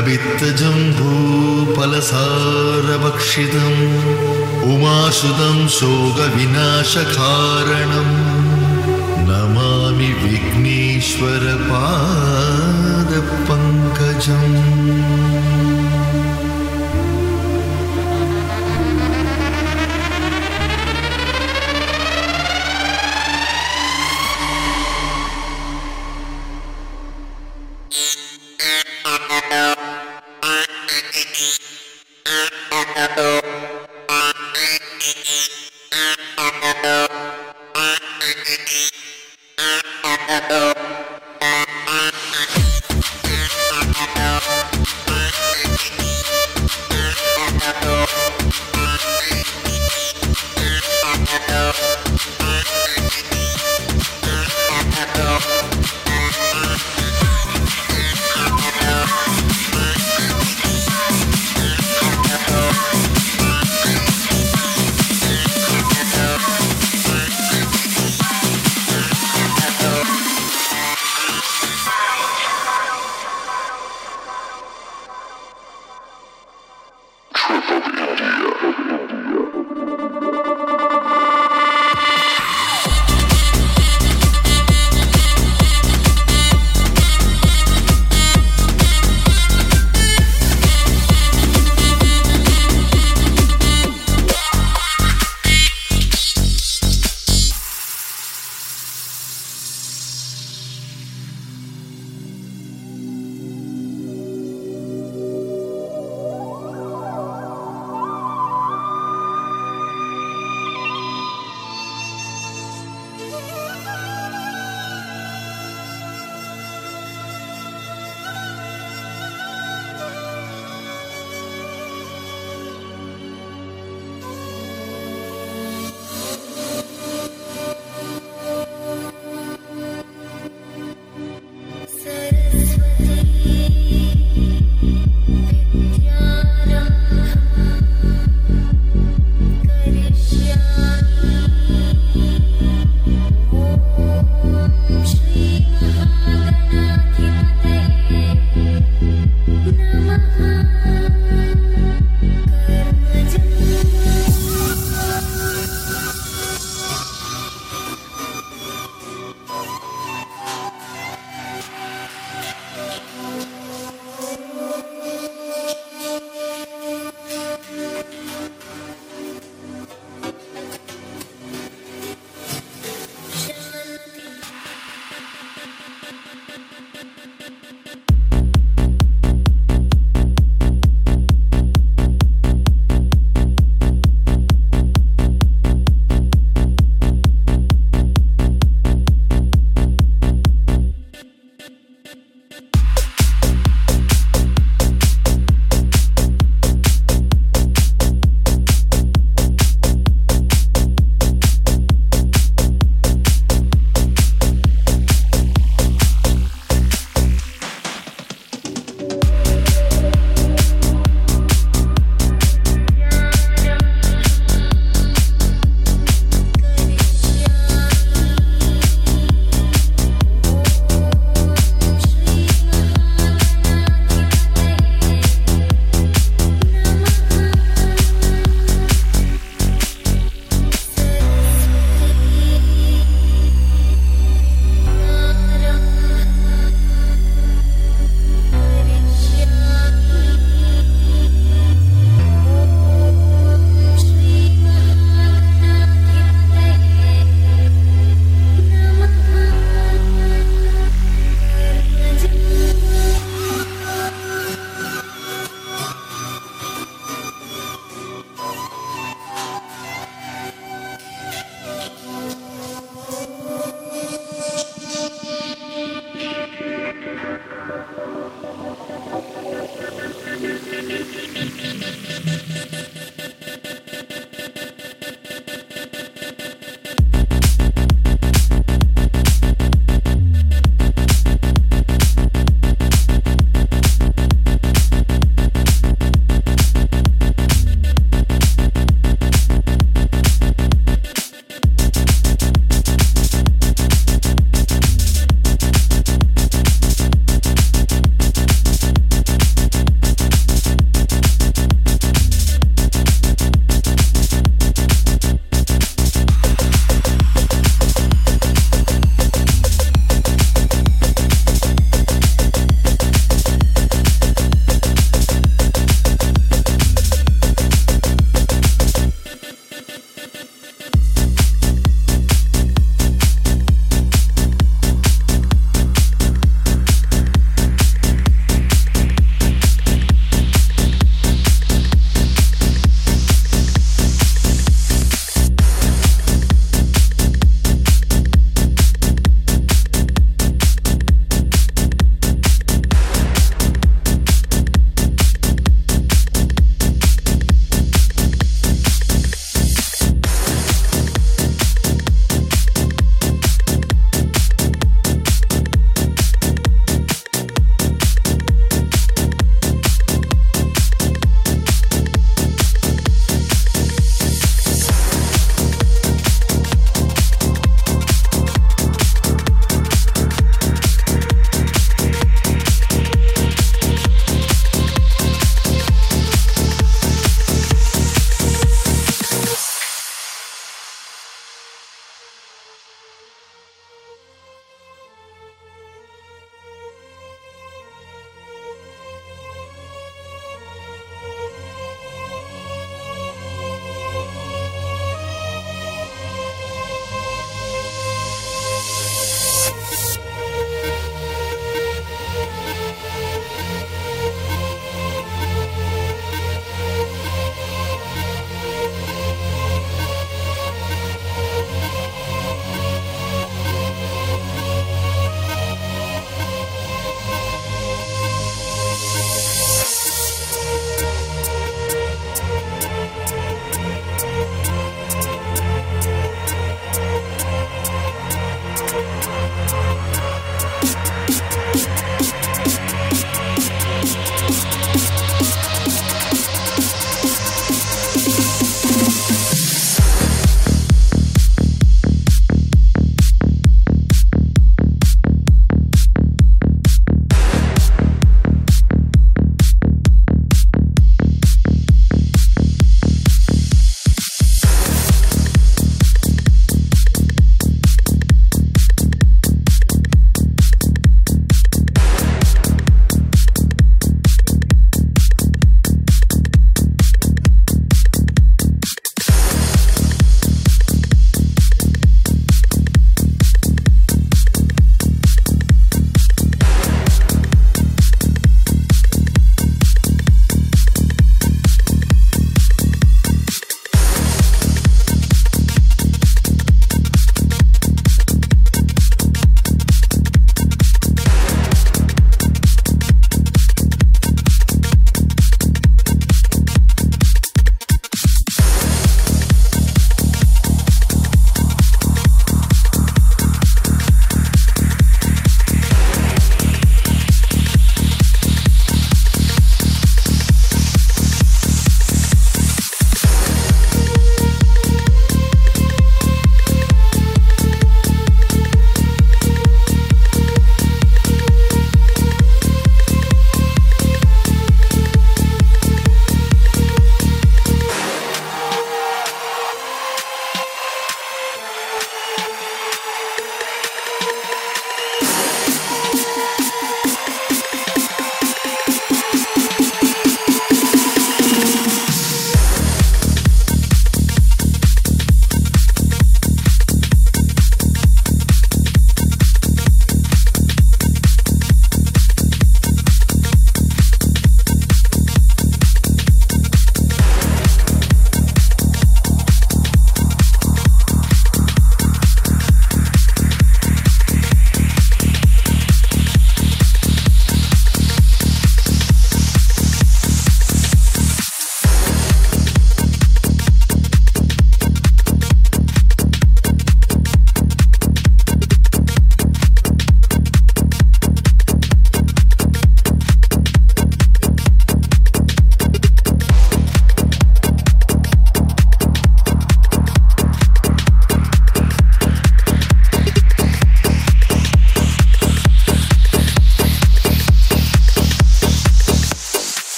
कवित्तजम्बूफलसारभक्षितम् उमासुतं शोकविनाशकारणम्। नमामि विघ्नेश्वरपादपङ्कजम्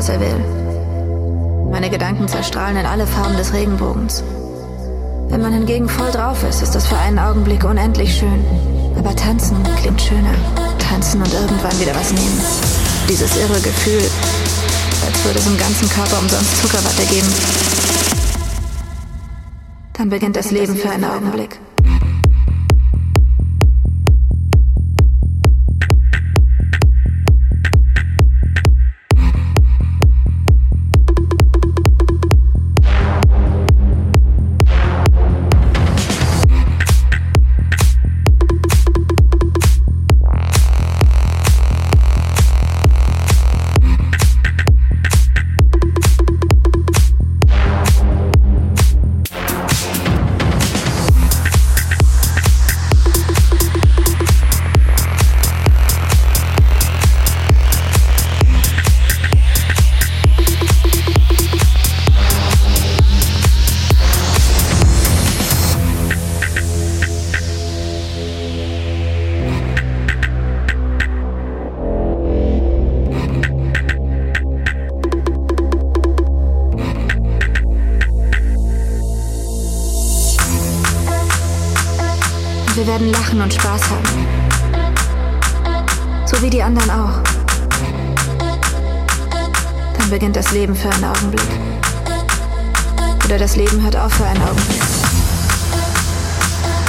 was er will. Meine Gedanken zerstrahlen in alle Farben des Regenbogens. Wenn man hingegen voll drauf ist, ist das für einen Augenblick unendlich schön. Aber tanzen klingt schöner. Tanzen und irgendwann wieder was nehmen. Dieses irre Gefühl, als würde es im ganzen Körper umsonst Zuckerwatte geben. Dann beginnt das Leben für einen Augenblick.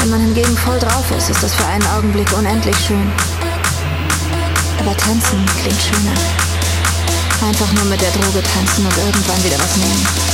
Wenn man hingegen voll drauf ist, ist das für einen Augenblick unendlich schön. Aber tanzen klingt schöner. Einfach nur mit der Droge tanzen und irgendwann wieder was nehmen.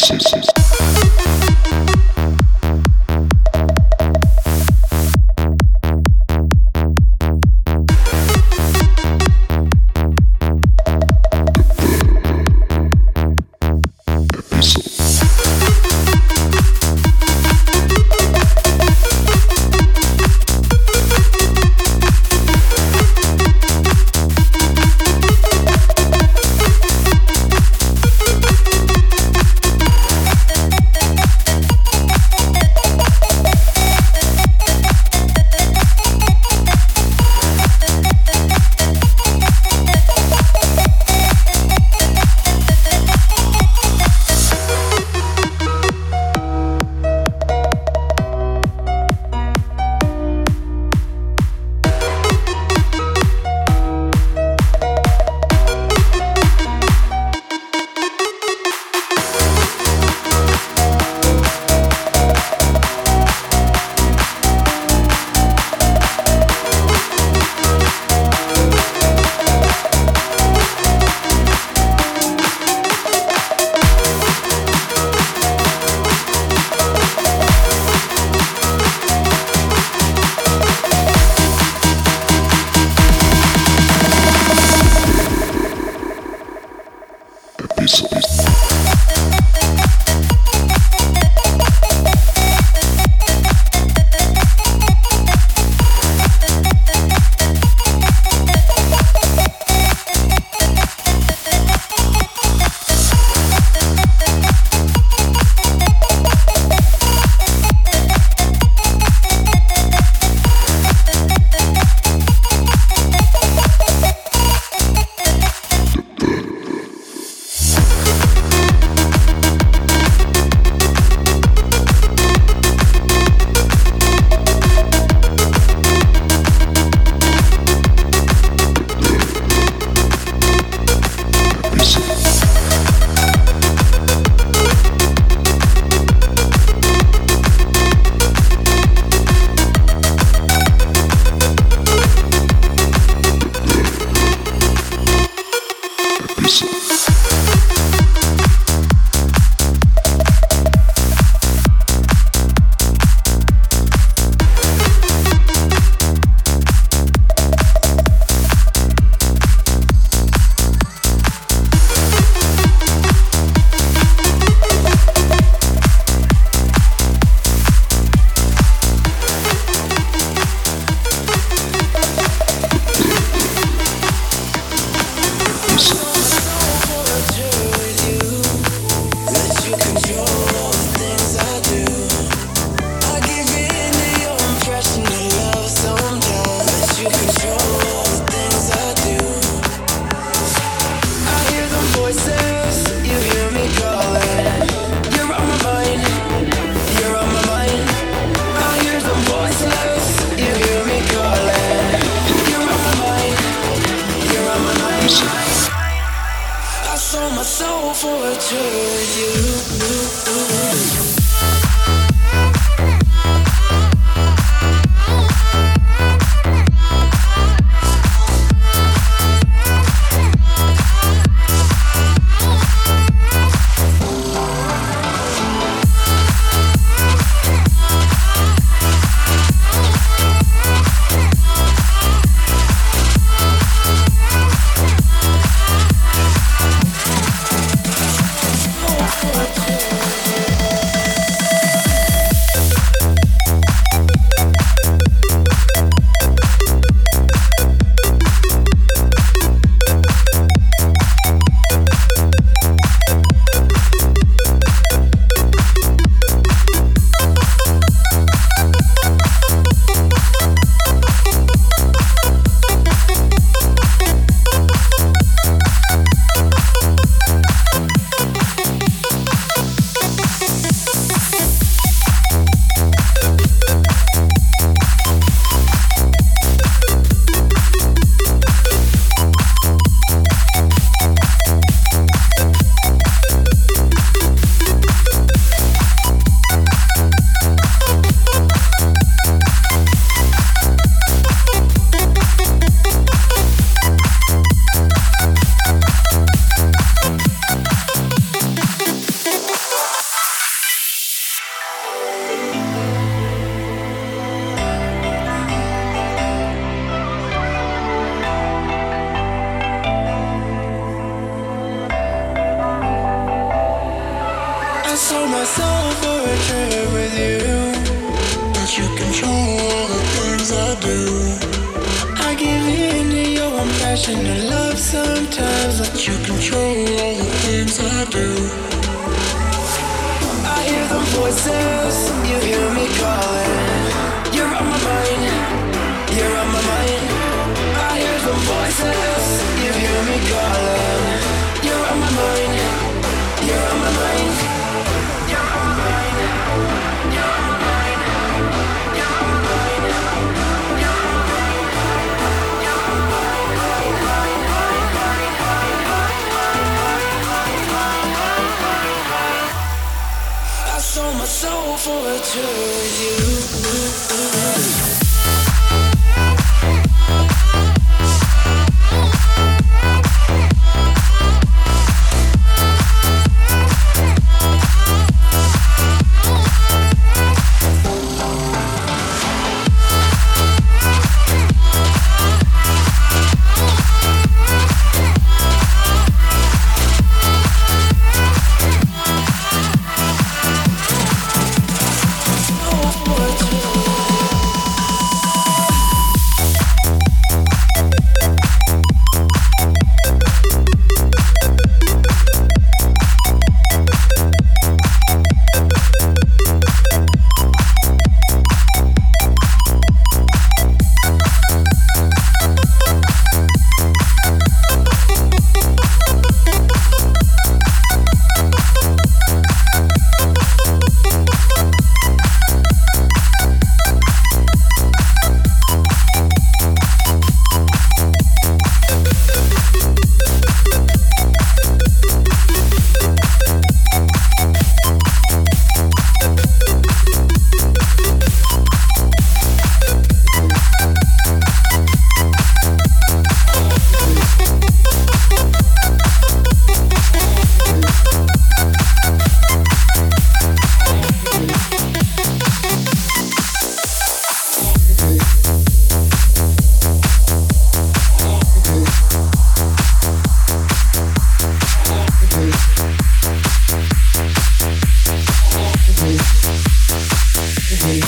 Sim, sim, sim.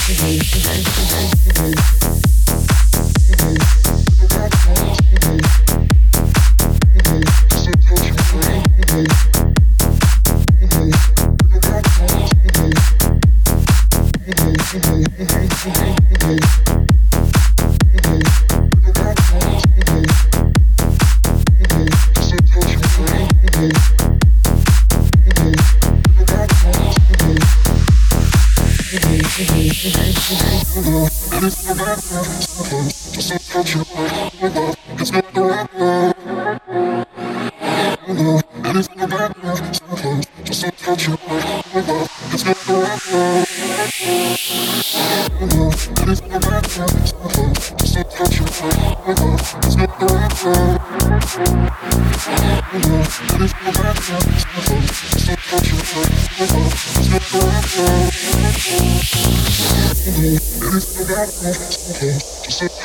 Thank you.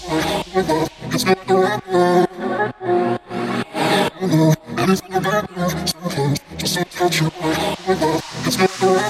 Just so touch you, my love, it's not the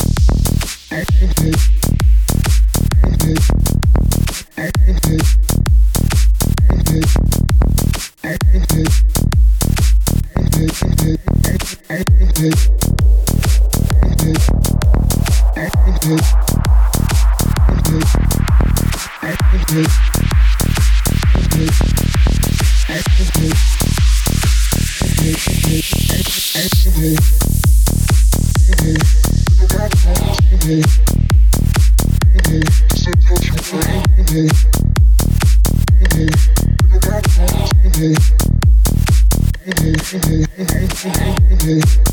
Hey.